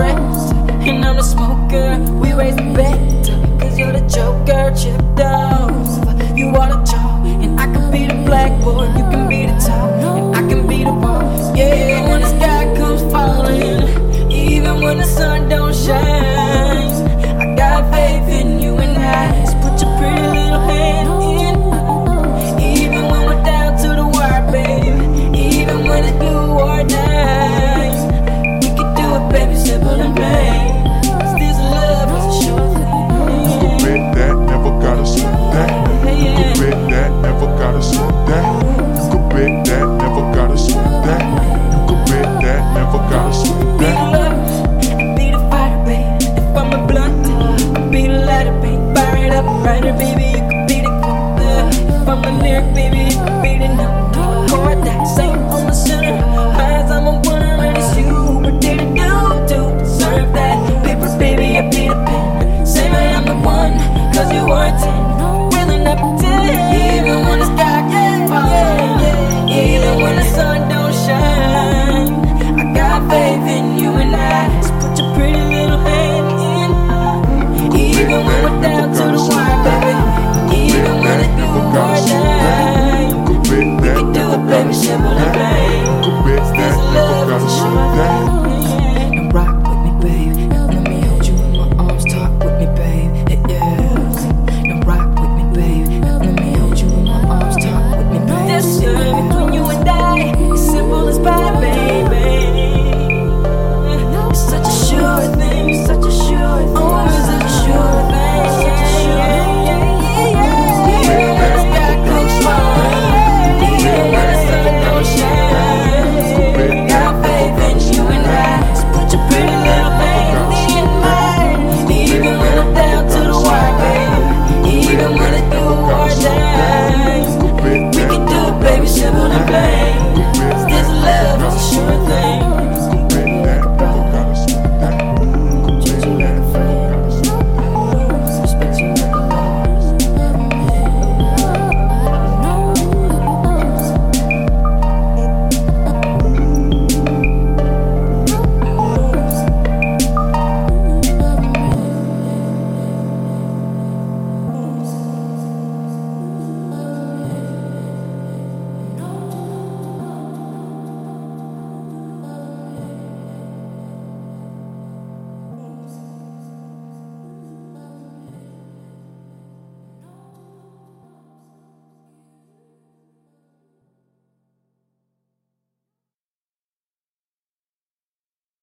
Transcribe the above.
rest, and I'm a smoker. We raise bet, cause you're the joker, Chip out. baby, beating up. More of that, same on the center.